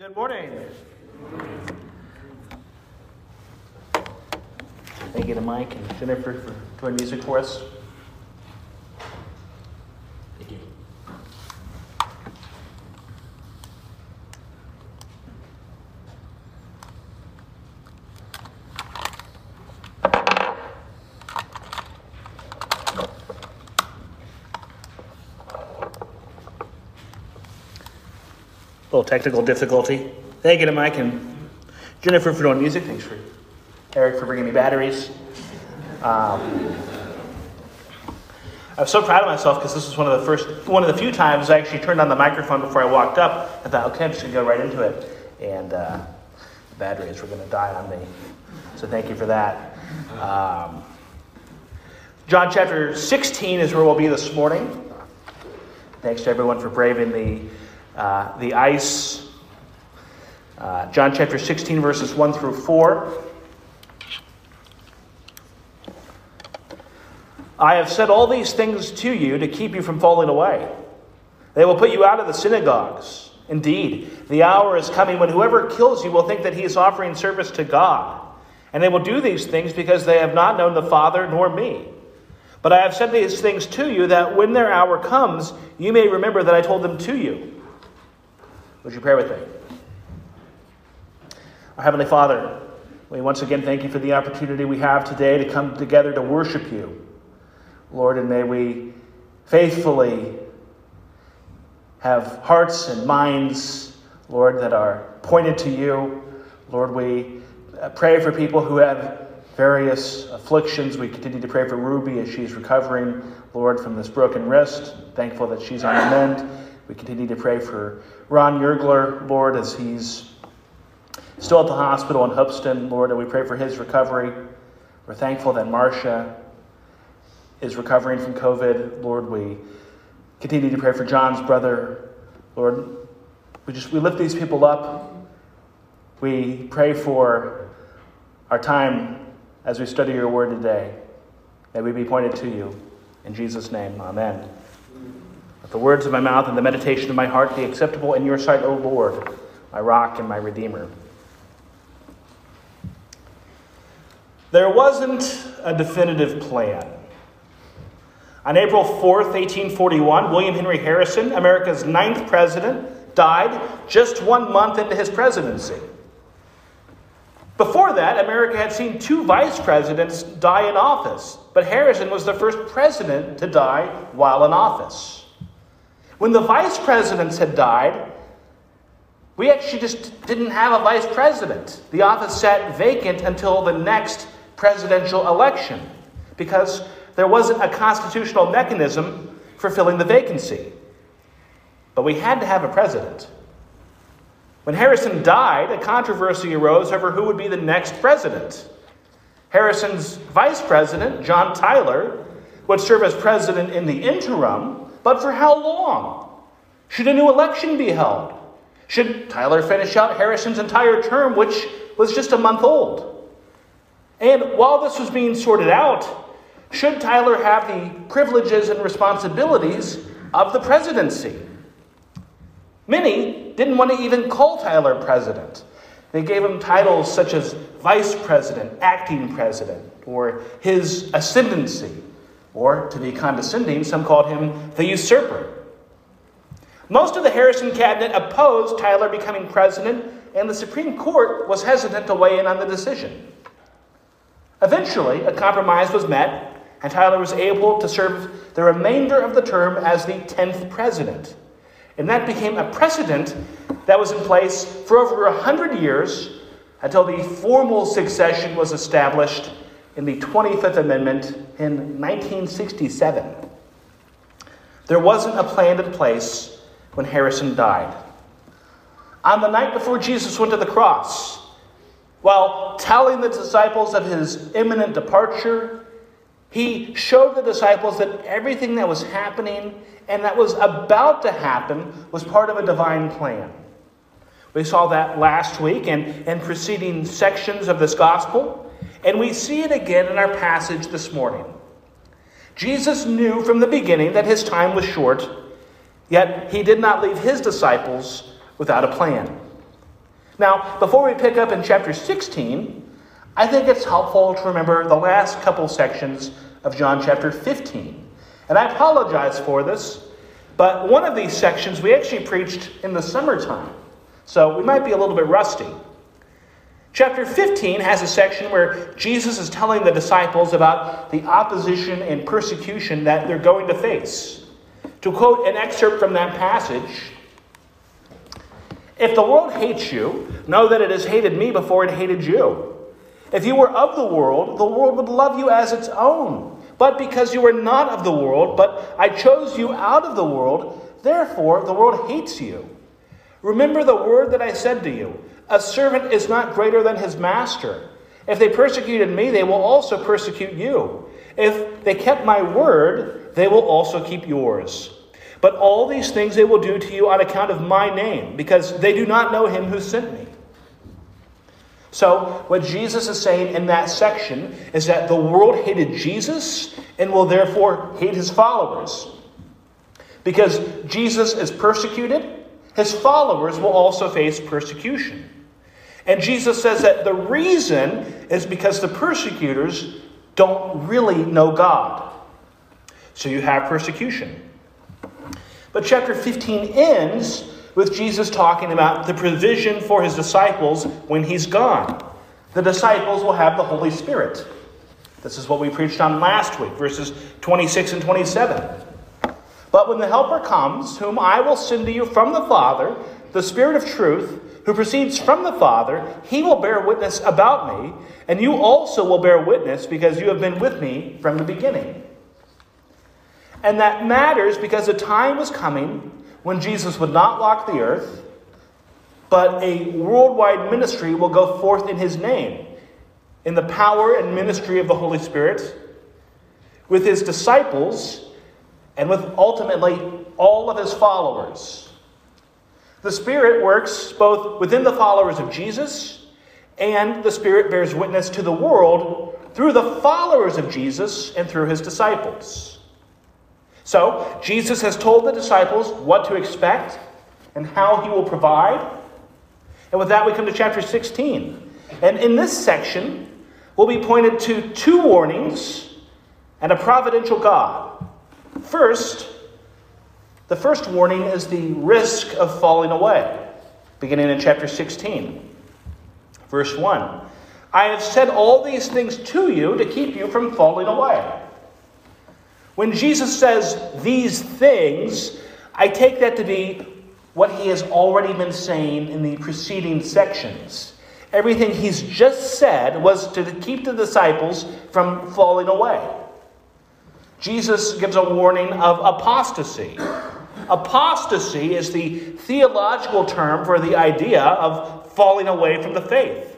Good morning. Thank you to Mike and Jennifer for doing music for us. Little technical difficulty. Thank you to Mike and Jennifer for doing music. Thanks for Eric for bringing me batteries. Um, I'm so proud of myself because this was one of the first, one of the few times I actually turned on the microphone before I walked up. I thought, okay, I'm just gonna go right into it, and uh, the batteries were gonna die on me. So thank you for that. Um, John chapter 16 is where we'll be this morning. Thanks to everyone for braving the uh, the ice. Uh, John chapter 16, verses 1 through 4. I have said all these things to you to keep you from falling away. They will put you out of the synagogues. Indeed, the hour is coming when whoever kills you will think that he is offering service to God. And they will do these things because they have not known the Father nor me. But I have said these things to you that when their hour comes, you may remember that I told them to you. Would you pray with me? Our Heavenly Father, we once again thank you for the opportunity we have today to come together to worship you. Lord, and may we faithfully have hearts and minds, Lord, that are pointed to you. Lord, we uh, pray for people who have various afflictions. We continue to pray for Ruby as she's recovering, Lord, from this broken wrist. Thankful that she's on the mend. We continue to pray for Ron Yergler, Lord, as he's still at the hospital in Hoopeston, Lord, and we pray for his recovery. We're thankful that Marcia is recovering from COVID. Lord, we continue to pray for John's brother. Lord, we just we lift these people up. We pray for our time as we study your word today. May we be pointed to you. In Jesus' name, amen. Let the words of my mouth and the meditation of my heart be acceptable in your sight, O Lord, my rock and my redeemer. There wasn't a definitive plan. On April 4th, 1841, William Henry Harrison, America's ninth president, died just one month into his presidency. Before that, America had seen two vice presidents die in office, but Harrison was the first president to die while in office. When the vice presidents had died, we actually just didn't have a vice president. The office sat vacant until the next presidential election because there wasn't a constitutional mechanism for filling the vacancy. But we had to have a president. When Harrison died, a controversy arose over who would be the next president. Harrison's vice president, John Tyler, would serve as president in the interim but for how long? Should a new election be held? Should Tyler finish out Harrison's entire term, which was just a month old? And while this was being sorted out, should Tyler have the privileges and responsibilities of the presidency? Many didn't want to even call Tyler president. They gave him titles such as vice president, acting president, or his ascendancy. Or, to be condescending, some called him the usurper. Most of the Harrison cabinet opposed Tyler becoming president, and the Supreme Court was hesitant to weigh in on the decision. Eventually, a compromise was met, and Tyler was able to serve the remainder of the term as the 10th president. And that became a precedent that was in place for over 100 years until the formal succession was established in the 25th Amendment in 1967. There wasn't a plan in place when Harrison died. On the night before Jesus went to the cross, while telling the disciples of his imminent departure, he showed the disciples that everything that was happening and that was about to happen was part of a divine plan. We saw that last week and in preceding sections of this gospel. And we see it again in our passage this morning. Jesus knew from the beginning that his time was short, yet he did not leave his disciples without a plan. Now, before we pick up in chapter 16, I think it's helpful to remember the last couple sections of John chapter 15. And I apologize for this, but one of these sections we actually preached in the summertime. So we might be a little bit rusty. Chapter 15 has a section where Jesus is telling the disciples about the opposition and persecution that they're going to face. To quote an excerpt from that passage, if the world hates you, know that it has hated me before it hated you. If you were of the world, the world would love you as its own. But because you are not of the world, but I chose you out of the world, therefore the world hates you. Remember the word that I said to you A servant is not greater than his master. If they persecuted me, they will also persecute you. If they kept my word, they will also keep yours. But all these things they will do to you on account of my name, because they do not know him who sent me. So, what Jesus is saying in that section is that the world hated Jesus and will therefore hate his followers. Because Jesus is persecuted, his followers will also face persecution. And Jesus says that the reason is because the persecutors don't really know God. So you have persecution. But chapter 15 ends with Jesus talking about the provision for his disciples when he's gone. The disciples will have the Holy Spirit. This is what we preached on last week, verses 26 and 27. But when the Helper comes, whom I will send to you from the Father, the Spirit of truth, who proceeds from the Father, he will bear witness about me, and you also will bear witness because you have been with me from the beginning. And that matters because the time was coming when Jesus would not walk the earth, but a worldwide ministry will go forth in his name, in the power and ministry of the Holy Spirit, with his disciples, and with ultimately all of his followers. The Spirit works both within the followers of Jesus, and the Spirit bears witness to the world through the followers of Jesus and through his disciples. So, Jesus has told the disciples what to expect and how he will provide. And with that, we come to chapter 16. And in this section, we'll be pointed to two warnings and a providential God. First, the first warning is the risk of falling away, beginning in chapter 16, verse 1. I have said all these things to you to keep you from falling away. When Jesus says these things, I take that to be what he has already been saying in the preceding sections. Everything he's just said was to keep the disciples from falling away. Jesus gives a warning of apostasy. Apostasy is the theological term for the idea of falling away from the faith.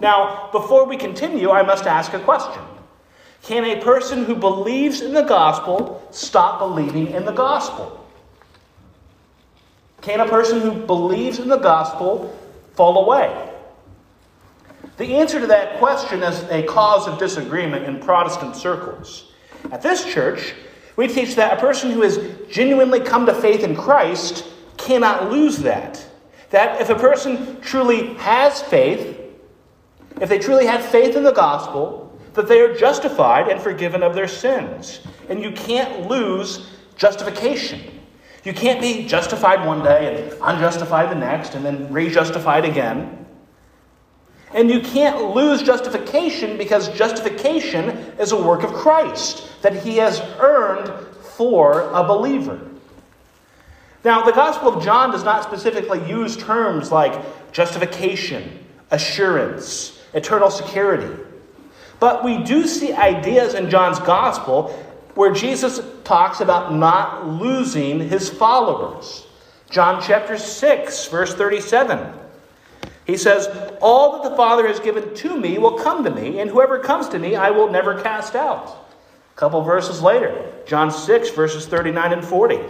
Now, before we continue, I must ask a question. Can a person who believes in the gospel stop believing in the gospel? Can a person who believes in the gospel fall away? The answer to that question is a cause of disagreement in Protestant circles. At this church, we teach that a person who has genuinely come to faith in Christ cannot lose that. That if a person truly has faith, if they truly have faith in the gospel, that they are justified and forgiven of their sins. And you can't lose justification. You can't be justified one day and unjustified the next and then re justified again. And you can't lose justification because justification is a work of Christ that he has earned for a believer. Now, the Gospel of John does not specifically use terms like justification, assurance, eternal security. But we do see ideas in John's gospel where Jesus talks about not losing his followers. John chapter 6, verse 37. He says, All that the Father has given to me will come to me, and whoever comes to me I will never cast out. A couple verses later, John 6, verses 39 and 40.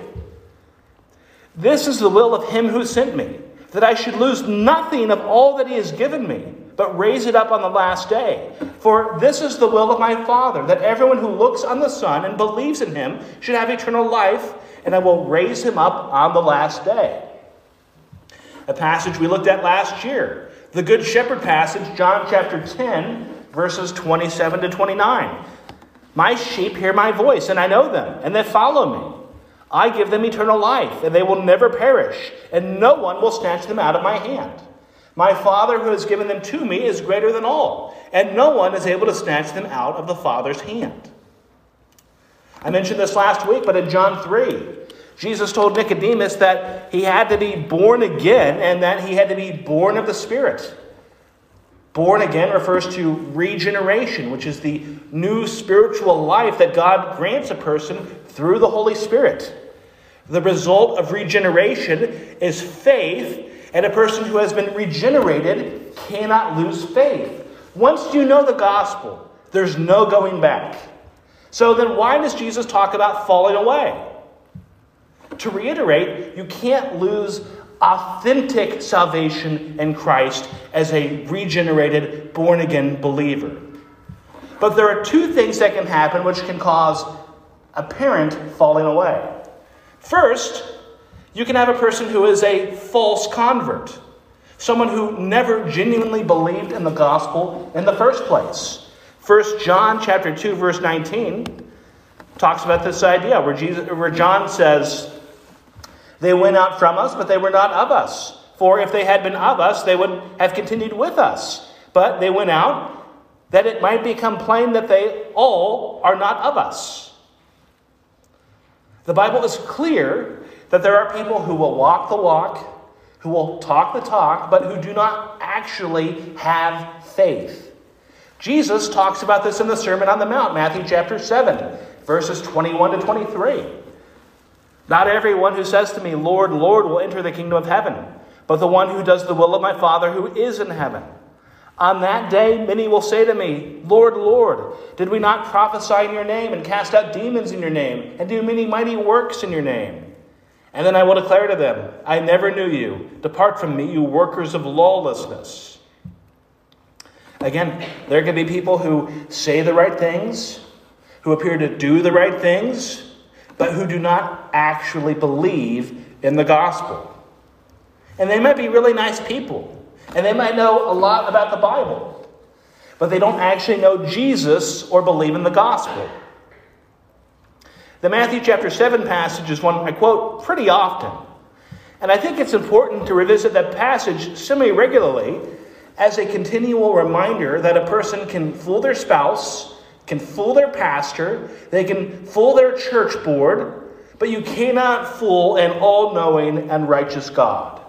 This is the will of him who sent me, that I should lose nothing of all that he has given me but raise it up on the last day. For this is the will of my Father, that everyone who looks on the Son and believes in him should have eternal life, and I will raise him up on the last day. A passage we looked at last year, the Good Shepherd passage, John chapter 10, verses 27 to 29. My sheep hear my voice, and I know them, and they follow me. I give them eternal life, and they will never perish, and no one will snatch them out of my hand. My Father who has given them to me is greater than all, and no one is able to snatch them out of the Father's hand. I mentioned this last week, but in John 3, Jesus told Nicodemus that he had to be born again and that he had to be born of the Spirit. Born again refers to regeneration, which is the new spiritual life that God grants a person through the Holy Spirit. The result of regeneration is faith, and a person who has been regenerated cannot lose faith. Once you know the gospel, there's no going back. So then, why does Jesus talk about falling away? To reiterate, you can't lose authentic salvation in Christ as a regenerated, born again believer. But there are two things that can happen which can cause apparent falling away. First, you can have a person who is a false convert, someone who never genuinely believed in the gospel in the first place. 1 John chapter 2 verse 19 talks about this idea where Jesus where John says they went out from us but they were not of us for if they had been of us they would have continued with us but they went out that it might become plain that they all are not of us the Bible is clear that there are people who will walk the walk, who will talk the talk, but who do not actually have faith. Jesus talks about this in the Sermon on the Mount, Matthew chapter 7, verses 21 to 23. Not everyone who says to me, Lord, Lord, will enter the kingdom of heaven, but the one who does the will of my Father who is in heaven. On that day, many will say to me, Lord, Lord, did we not prophesy in your name and cast out demons in your name and do many mighty works in your name? And then I will declare to them, I never knew you. Depart from me, you workers of lawlessness. Again, there can be people who say the right things, who appear to do the right things, but who do not actually believe in the gospel. And they might be really nice people. And they might know a lot about the Bible, but they don't actually know Jesus or believe in the gospel. The Matthew chapter 7 passage is one I quote pretty often. And I think it's important to revisit that passage semi regularly as a continual reminder that a person can fool their spouse, can fool their pastor, they can fool their church board, but you cannot fool an all knowing and righteous God.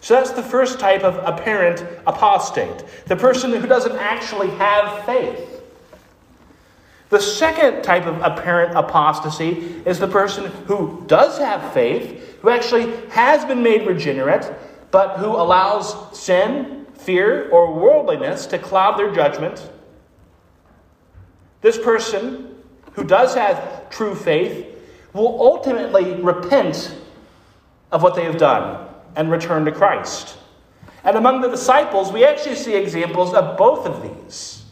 So that's the first type of apparent apostate, the person who doesn't actually have faith. The second type of apparent apostasy is the person who does have faith, who actually has been made regenerate, but who allows sin, fear, or worldliness to cloud their judgment. This person who does have true faith will ultimately repent of what they have done and return to Christ. And among the disciples, we actually see examples of both of these.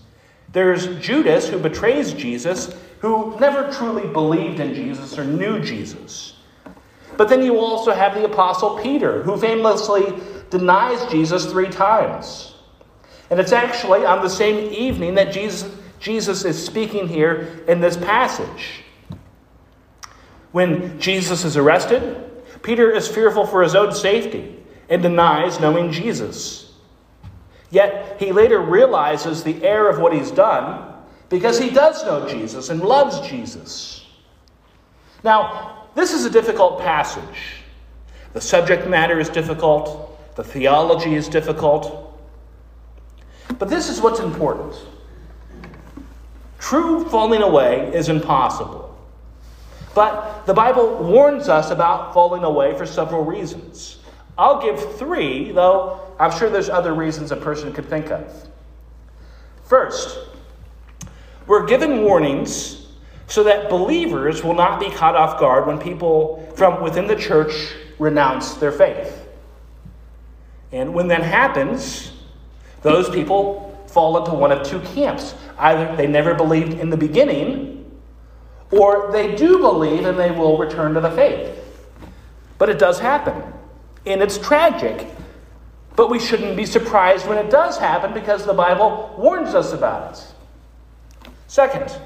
There's Judas, who betrays Jesus, who never truly believed in Jesus or knew Jesus. But then you also have the Apostle Peter, who famously denies Jesus three times. And it's actually on the same evening that Jesus, Jesus is speaking here in this passage. When Jesus is arrested, Peter is fearful for his own safety and denies knowing Jesus. Yet he later realizes the error of what he's done because he does know Jesus and loves Jesus. Now, this is a difficult passage. The subject matter is difficult, the theology is difficult. But this is what's important. True falling away is impossible. But the Bible warns us about falling away for several reasons. I'll give three, though I'm sure there's other reasons a person could think of. First, we're given warnings so that believers will not be caught off guard when people from within the church renounce their faith. And when that happens, those people fall into one of two camps. Either they never believed in the beginning, or they do believe and they will return to the faith. But it does happen. And it's tragic, but we shouldn't be surprised when it does happen because the Bible warns us about it. Second,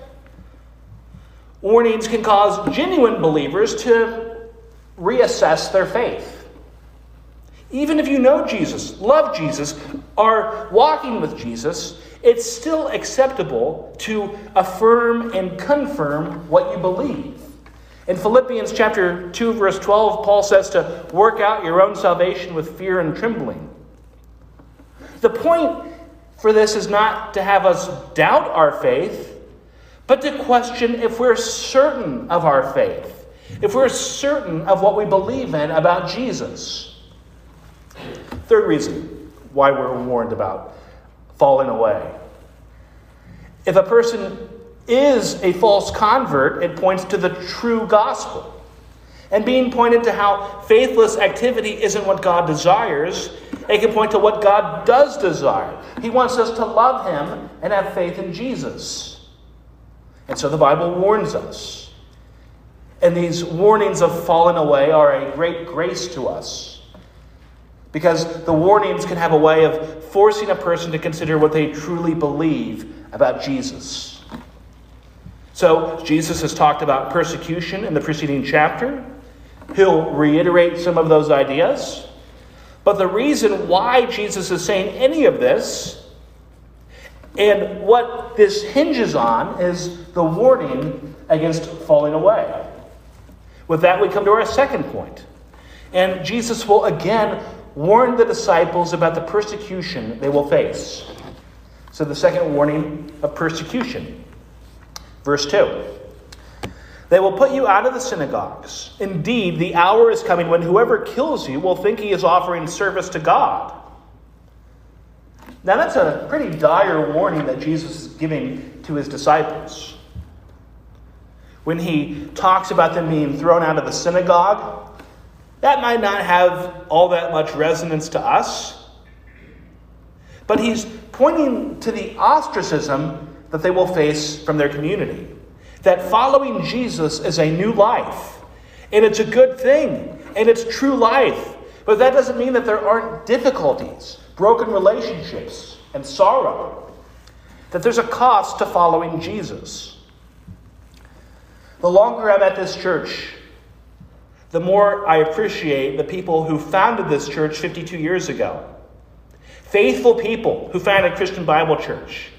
warnings can cause genuine believers to reassess their faith. Even if you know Jesus, love Jesus, are walking with Jesus, it's still acceptable to affirm and confirm what you believe. In Philippians chapter 2 verse 12, Paul says to work out your own salvation with fear and trembling. The point for this is not to have us doubt our faith, but to question if we're certain of our faith, if we're certain of what we believe in about Jesus. Third reason why we're warned about falling away. If a person is a false convert, it points to the true gospel. And being pointed to how faithless activity isn't what God desires, it can point to what God does desire. He wants us to love Him and have faith in Jesus. And so the Bible warns us. And these warnings of falling away are a great grace to us. Because the warnings can have a way of forcing a person to consider what they truly believe about Jesus. So, Jesus has talked about persecution in the preceding chapter. He'll reiterate some of those ideas. But the reason why Jesus is saying any of this and what this hinges on is the warning against falling away. With that, we come to our second point. And Jesus will again warn the disciples about the persecution they will face. So, the second warning of persecution. Verse 2 They will put you out of the synagogues. Indeed, the hour is coming when whoever kills you will think he is offering service to God. Now, that's a pretty dire warning that Jesus is giving to his disciples. When he talks about them being thrown out of the synagogue, that might not have all that much resonance to us. But he's pointing to the ostracism that they will face from their community. That following Jesus is a new life. And it's a good thing. And it's true life. But that doesn't mean that there aren't difficulties, broken relationships, and sorrow. That there's a cost to following Jesus. The longer I'm at this church, the more I appreciate the people who founded this church 52 years ago. Faithful people who founded Christian Bible Church.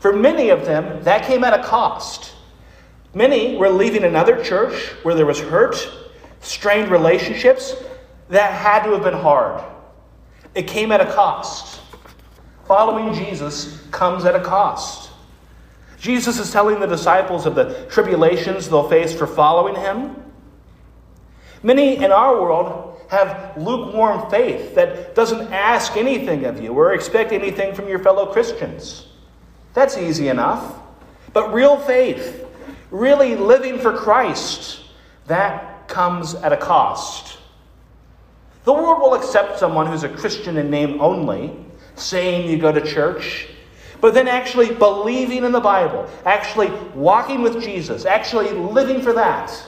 For many of them, that came at a cost. Many were leaving another church where there was hurt, strained relationships. That had to have been hard. It came at a cost. Following Jesus comes at a cost. Jesus is telling the disciples of the tribulations they'll face for following him. Many in our world have lukewarm faith that doesn't ask anything of you or expect anything from your fellow Christians. That's easy enough. But real faith, really living for Christ, that comes at a cost. The world will accept someone who's a Christian in name only, saying you go to church, but then actually believing in the Bible, actually walking with Jesus, actually living for that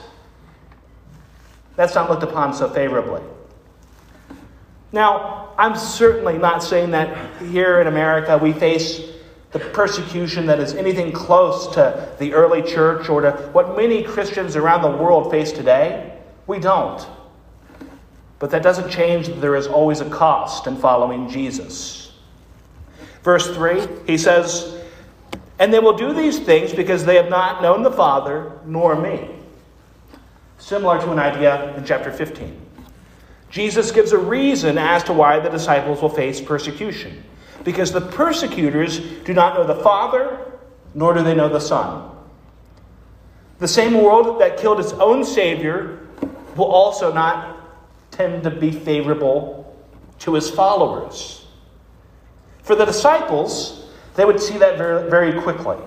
that's not looked upon so favorably. Now, I'm certainly not saying that here in America we face the persecution that is anything close to the early church or to what many Christians around the world face today. We don't. But that doesn't change that there is always a cost in following Jesus. Verse 3, he says, And they will do these things because they have not known the Father nor me similar to an idea in chapter 15. Jesus gives a reason as to why the disciples will face persecution. Because the persecutors do not know the Father, nor do they know the Son. The same world that killed its own Savior will also not tend to be favorable to his followers. For the disciples, they would see that very, very quickly.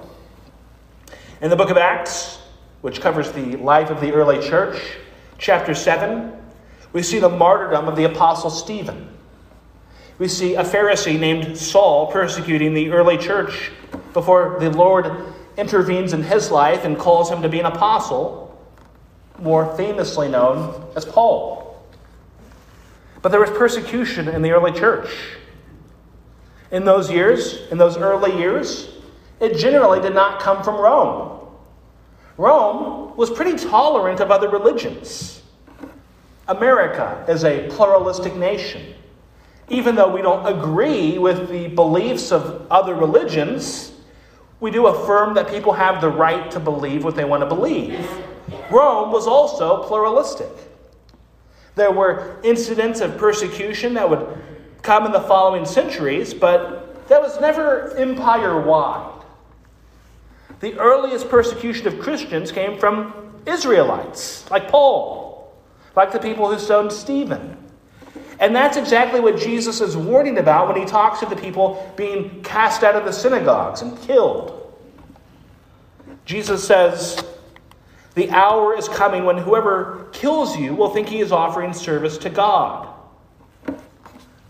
In the book of Acts, which covers the life of the early church. Chapter 7, we see the martyrdom of the apostle Stephen. We see a Pharisee named Saul persecuting the early church before the Lord intervenes in his life and calls him to be an apostle, more famously known as Paul. But there was persecution in the early church. In those years, in those early years, it generally did not come from Rome. Rome was pretty tolerant of other religions. America is a pluralistic nation. Even though we don't agree with the beliefs of other religions, we do affirm that people have the right to believe what they want to believe. Rome was also pluralistic. There were incidents of persecution that would come in the following centuries, but that was never empire wide. The earliest persecution of Christians came from Israelites, like Paul, like the people who stoned Stephen. And that's exactly what Jesus is warning about when he talks of the people being cast out of the synagogues and killed. Jesus says, The hour is coming when whoever kills you will think he is offering service to God.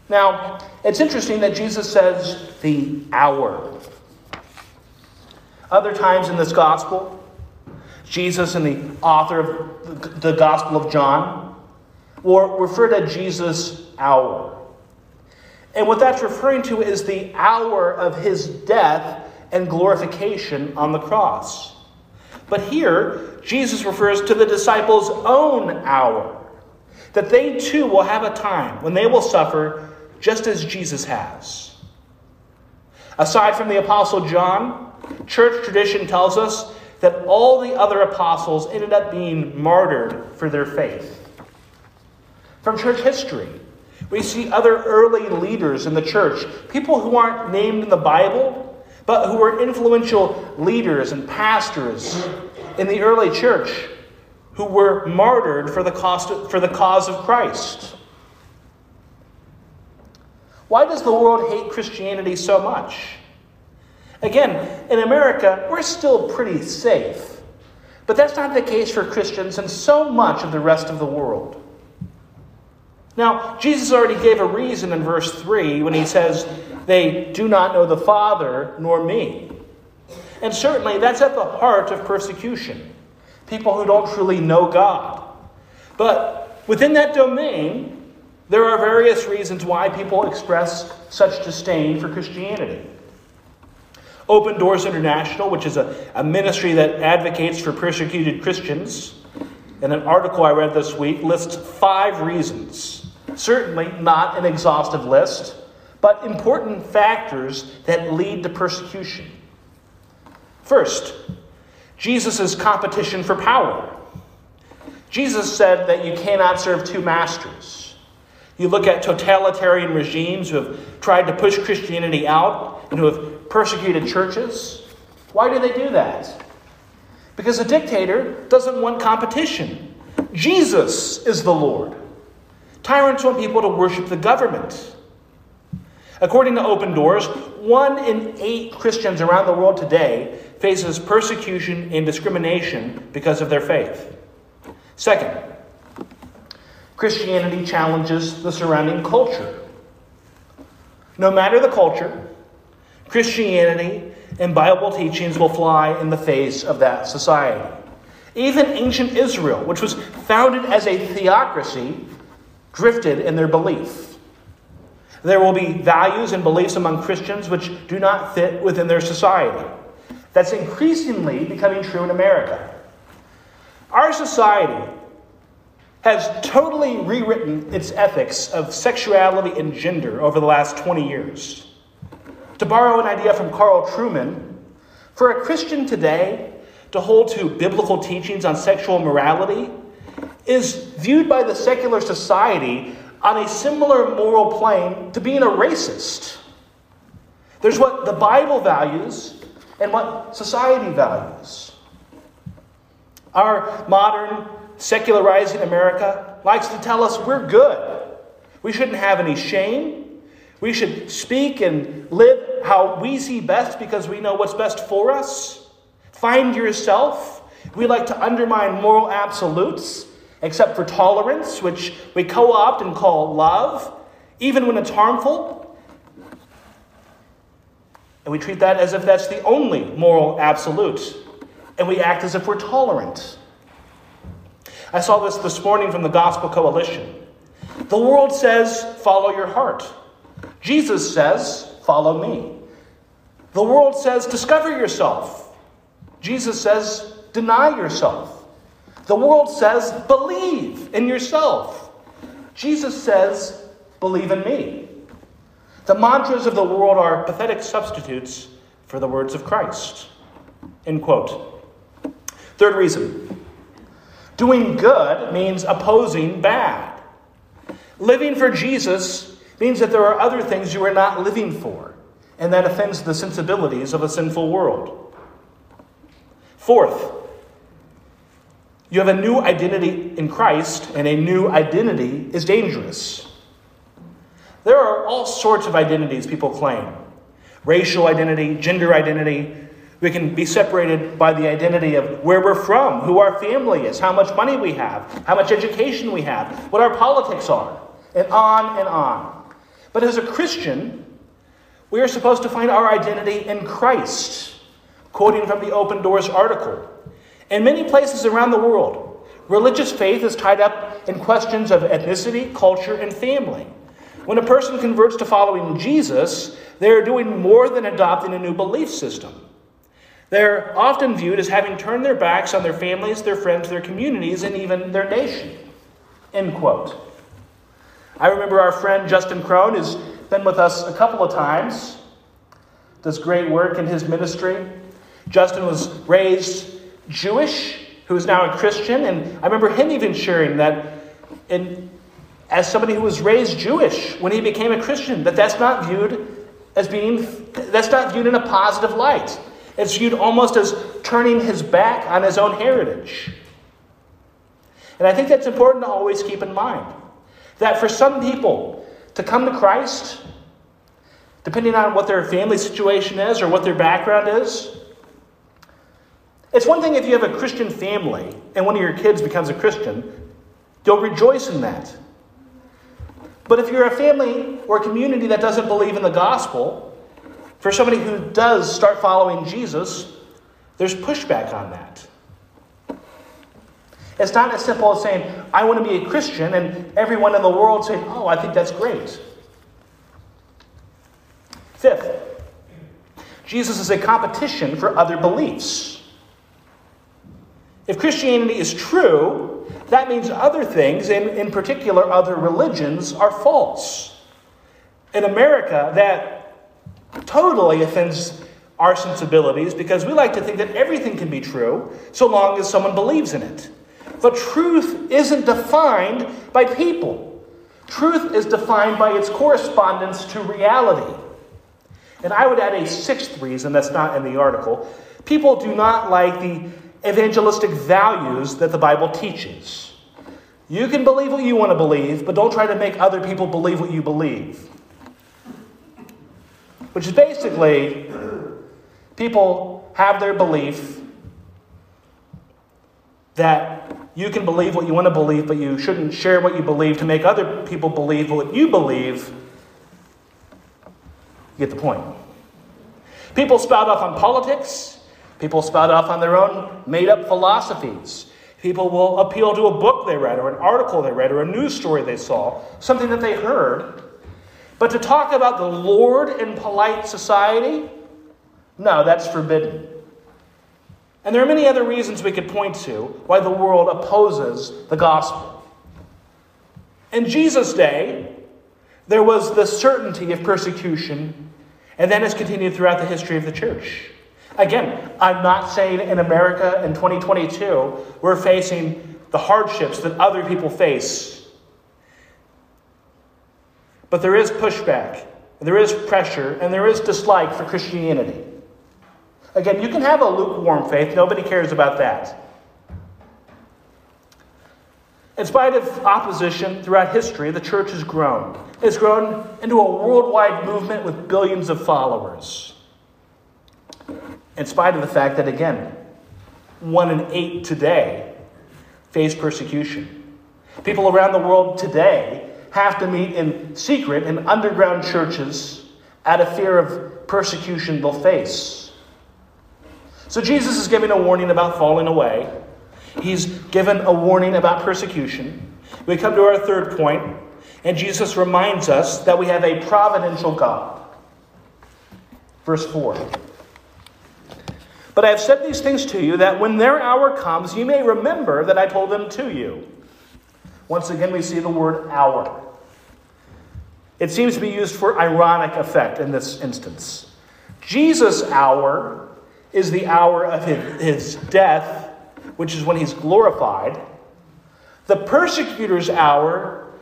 Now, it's interesting that Jesus says the hour. Other times in this gospel, Jesus and the author of the Gospel of John will refer to Jesus' hour. And what that's referring to is the hour of his death and glorification on the cross. But here, Jesus refers to the disciples' own hour, that they too will have a time when they will suffer just as Jesus has. Aside from the Apostle John, church tradition tells us that all the other apostles ended up being martyred for their faith. From church history, we see other early leaders in the church, people who aren't named in the Bible, but who were influential leaders and pastors in the early church who were martyred for the, cost, for the cause of Christ. Why does the world hate Christianity so much? Again, in America, we're still pretty safe. But that's not the case for Christians and so much of the rest of the world. Now, Jesus already gave a reason in verse 3 when he says, They do not know the Father nor me. And certainly that's at the heart of persecution people who don't truly know God. But within that domain, there are various reasons why people express such disdain for Christianity. Open Doors International, which is a, a ministry that advocates for persecuted Christians, in an article I read this week, lists five reasons. Certainly not an exhaustive list, but important factors that lead to persecution. First, Jesus' competition for power. Jesus said that you cannot serve two masters. You look at totalitarian regimes who have tried to push Christianity out and who have persecuted churches. Why do they do that? Because a dictator doesn't want competition. Jesus is the Lord. Tyrants want people to worship the government. According to Open Doors, one in eight Christians around the world today faces persecution and discrimination because of their faith. Second, Christianity challenges the surrounding culture. No matter the culture, Christianity and Bible teachings will fly in the face of that society. Even ancient Israel, which was founded as a theocracy, drifted in their belief. There will be values and beliefs among Christians which do not fit within their society. That's increasingly becoming true in America. Our society has totally rewritten its ethics of sexuality and gender over the last 20 years. To borrow an idea from Carl Trueman, for a Christian today to hold to biblical teachings on sexual morality is viewed by the secular society on a similar moral plane to being a racist. There's what the Bible values and what society values. Our modern secularizing America likes to tell us we're good. We shouldn't have any shame. We should speak and live how we see best because we know what's best for us. Find yourself. We like to undermine moral absolutes, except for tolerance, which we co opt and call love, even when it's harmful. And we treat that as if that's the only moral absolute. And we act as if we're tolerant. I saw this this morning from the Gospel Coalition. The world says, follow your heart. Jesus says, follow me. The world says, discover yourself. Jesus says, deny yourself. The world says, believe in yourself. Jesus says, believe in me. The mantras of the world are pathetic substitutes for the words of Christ. End quote. Third reason doing good means opposing bad. Living for Jesus means that there are other things you are not living for, and that offends the sensibilities of a sinful world. Fourth, you have a new identity in Christ, and a new identity is dangerous. There are all sorts of identities people claim racial identity, gender identity. We can be separated by the identity of where we're from, who our family is, how much money we have, how much education we have, what our politics are, and on and on. But as a Christian, we are supposed to find our identity in Christ. Quoting from the Open Doors article. In many places around the world, religious faith is tied up in questions of ethnicity, culture, and family. When a person converts to following Jesus, they are doing more than adopting a new belief system. They're often viewed as having turned their backs on their families, their friends, their communities, and even their nation. End quote. I remember our friend Justin Crone has been with us a couple of times, does great work in his ministry. Justin was raised Jewish, who is now a Christian, and I remember him even sharing that in as somebody who was raised Jewish when he became a Christian, that that's not viewed as being, that's not viewed in a positive light. It's viewed almost as turning his back on his own heritage. And I think that's important to always keep in mind. That for some people to come to Christ, depending on what their family situation is or what their background is, it's one thing if you have a Christian family and one of your kids becomes a Christian, you'll rejoice in that. But if you're a family or a community that doesn't believe in the gospel, for somebody who does start following Jesus, there's pushback on that. It's not as simple as saying, I want to be a Christian, and everyone in the world saying, Oh, I think that's great. Fifth, Jesus is a competition for other beliefs. If Christianity is true, that means other things, and in particular other religions, are false. In America, that totally offends our sensibilities because we like to think that everything can be true so long as someone believes in it. But truth isn't defined by people. Truth is defined by its correspondence to reality. And I would add a sixth reason that's not in the article. People do not like the evangelistic values that the Bible teaches. You can believe what you want to believe, but don't try to make other people believe what you believe. Which is basically, people have their belief that you can believe what you want to believe, but you shouldn't share what you believe to make other people believe what you believe. You get the point. People spout off on politics, People spout off on their own made up philosophies. People will appeal to a book they read, or an article they read, or a news story they saw, something that they heard. But to talk about the Lord in polite society, no, that's forbidden. And there are many other reasons we could point to why the world opposes the gospel. In Jesus' day, there was the certainty of persecution, and then has continued throughout the history of the church. Again, I'm not saying in America in 2022 we're facing the hardships that other people face. But there is pushback, there is pressure, and there is dislike for Christianity. Again, you can have a lukewarm faith, nobody cares about that. In spite of opposition throughout history, the church has grown. It's grown into a worldwide movement with billions of followers in spite of the fact that, again, one in eight today face persecution. People around the world today have to meet in secret in underground churches out of fear of persecution they'll face. So Jesus is giving a warning about falling away. He's given a warning about persecution. We come to our third. And Jesus reminds us that we have a providential God. Verse 4. But I have said these things to you that when their hour comes, you may remember that I told them to you. Once again, we see the word hour. It seems to be used for ironic effect in this instance. Jesus' hour is the hour of his, death, which is when he's glorified. The persecutor's hour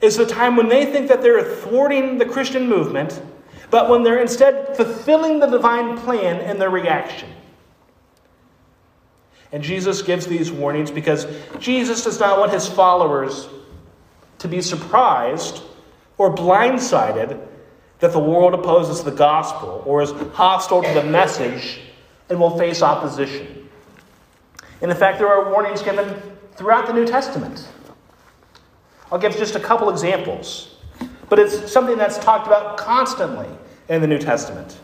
is the time when they think that they're thwarting the Christian movement, but when they're instead fulfilling the divine plan in their reaction. And Jesus gives these warnings because Jesus does not want his followers to be surprised or blindsided that the world opposes the gospel or is hostile to the message and will face opposition. And in fact, there are warnings given throughout the New Testament. I'll give just a couple examples, but it's something that's talked about constantly in the New Testament.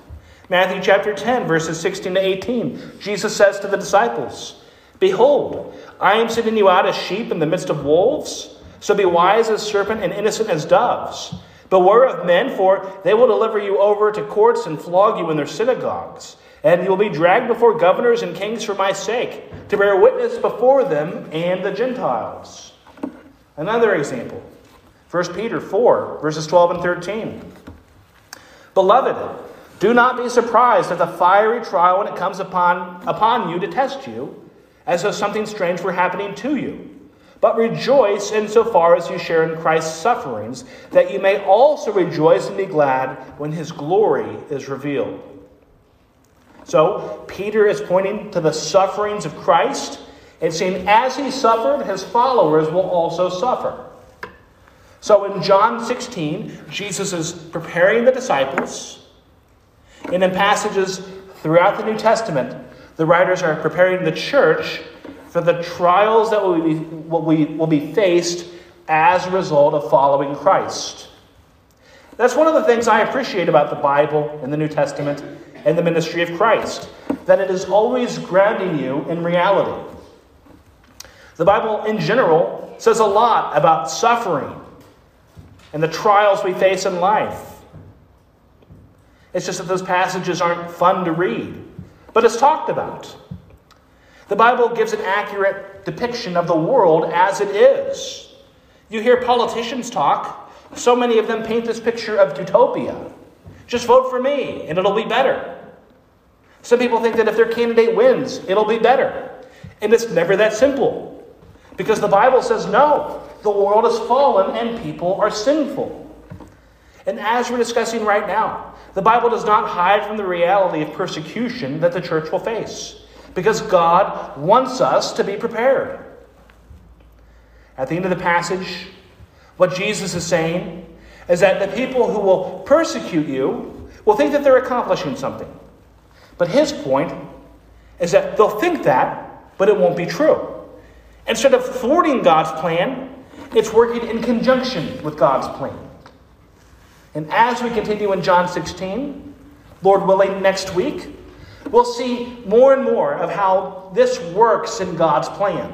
Matthew chapter 10, verses 16 to 18, Jesus says to the disciples, Behold, I am sending you out as sheep in the midst of wolves. So be wise as serpent and innocent as doves. Beware of men, for they will deliver you over to courts and flog you in their synagogues. And you will be dragged before governors and kings for my sake, to bear witness before them and the Gentiles. Another example 1 Peter 4, verses 12 and 13. Beloved, do not be surprised at the fiery trial when it comes upon, upon you to test you, as though something strange were happening to you. But rejoice insofar as you share in Christ's sufferings, that you may also rejoice and be glad when his glory is revealed. So, Peter is pointing to the sufferings of Christ and saying, as he suffered, his followers will also suffer. So, in John 16, Jesus is preparing the disciples. And in passages throughout the New Testament, the writers are preparing the church for the trials that will be, will be, will be faced as a result of following Christ. That's one of the things I appreciate about the Bible and the New Testament and the ministry of Christ, that it is always grounding you in reality. The Bible, in general, says a lot about suffering and the trials we face in life. It's just that those passages aren't fun to read, but it's talked about. The Bible gives an accurate depiction of the world as it is. You hear politicians talk, so many of them paint this picture of utopia. Just vote for me and it'll be better. Some people think that if their candidate wins, it'll be better. And it's never that simple. Because the Bible says no, the world has fallen and people are sinful. And as we're discussing right now, the Bible does not hide from the reality of persecution that the church will face because God wants us to be prepared. At the end of the passage, what Jesus is saying is that the people who will persecute you will think that they're accomplishing something. But his point is that they'll think that, but it won't be true. Instead of thwarting God's plan, it's working in conjunction with God's plan. And as we continue in John 16, Lord willing, next week, we'll see more and more of how this works in God's plan.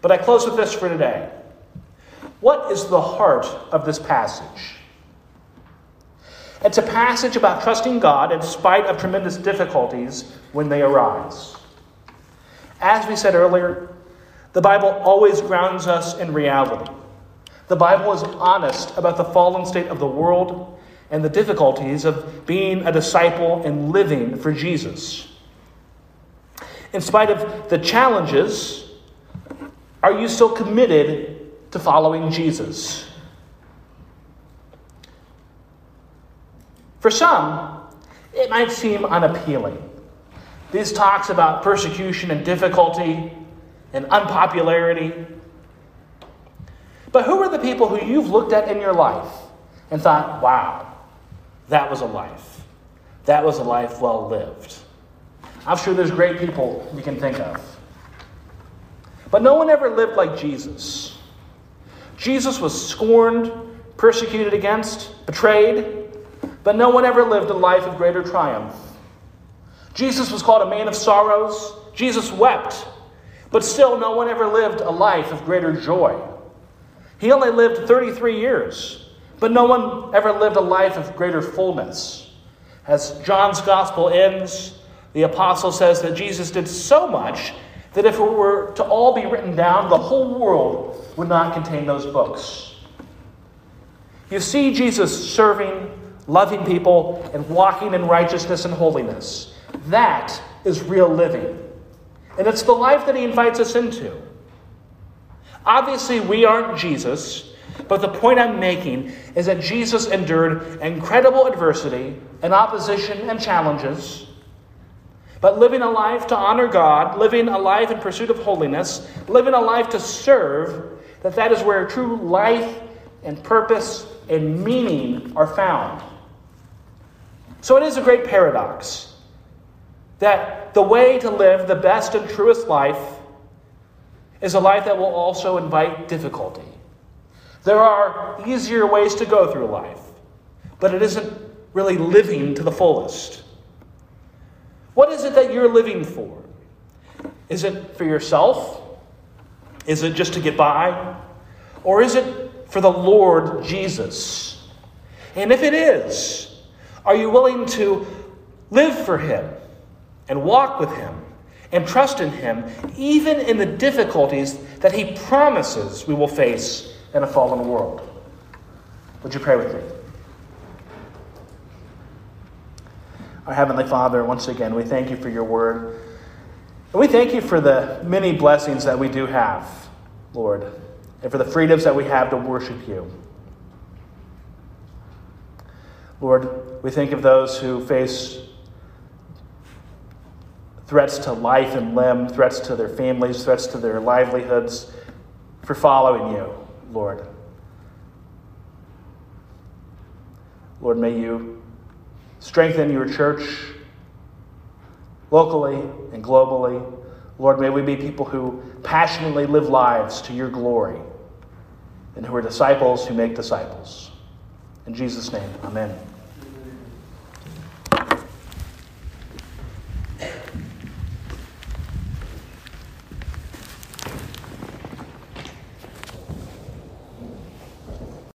But I close with this for today. What is the heart of this passage? It's a passage about trusting God in spite of tremendous difficulties when they arise. As we said earlier, the Bible always grounds us in reality. The Bible is honest about the fallen state of the world and the difficulties of being a disciple and living for Jesus. In spite of the challenges, are you still committed to following Jesus? For some, it might seem unappealing. These talks about persecution and difficulty and unpopularity. But who are the people who you've looked at in your life and thought, wow, that was a life. That was a life well lived. I'm sure there's great people you can think of. But no one ever lived like Jesus. Jesus was scorned, persecuted against, betrayed, but no one ever lived a life of greater triumph. Jesus was called a man of sorrows. Jesus wept, but still no one ever lived a life of greater joy. He only lived 33 years, but no one ever lived a life of greater fullness. As John's gospel ends, the apostle says that Jesus did so much that if it were to all be written down, the whole world would not contain those books. You see Jesus serving, loving people, and walking in righteousness and holiness. That is real living. And it's the life that he invites us into. Obviously, we aren't Jesus, but the point I'm making is that Jesus endured incredible adversity and opposition and challenges. But living a life to honor God, living a life in pursuit of holiness, living a life to serve, that that is where true life and purpose and meaning are found. So it is a great paradox that the way to live the best and truest life is a life that will also invite difficulty. There are easier ways to go through life, but it isn't really living to the fullest. What is it that you're living for? Is it for yourself? Is it just to get by? Or is it for the Lord Jesus? And if it is, are you willing to live for Him and walk with Him and trust in Him, even in the difficulties that He promises we will face in a fallen world? Would you pray with me? Our Heavenly Father, once again, we thank you for your word. And we thank you for the many blessings that we do have, Lord, and for the freedoms that we have to worship you. Lord, we think of those who face threats to life and limb, threats to their families, threats to their livelihoods for following you, Lord. Lord, may you Strengthen your church locally and globally. Lord, may we be people who passionately live lives to your glory and who are disciples who make disciples. In Jesus' name, amen.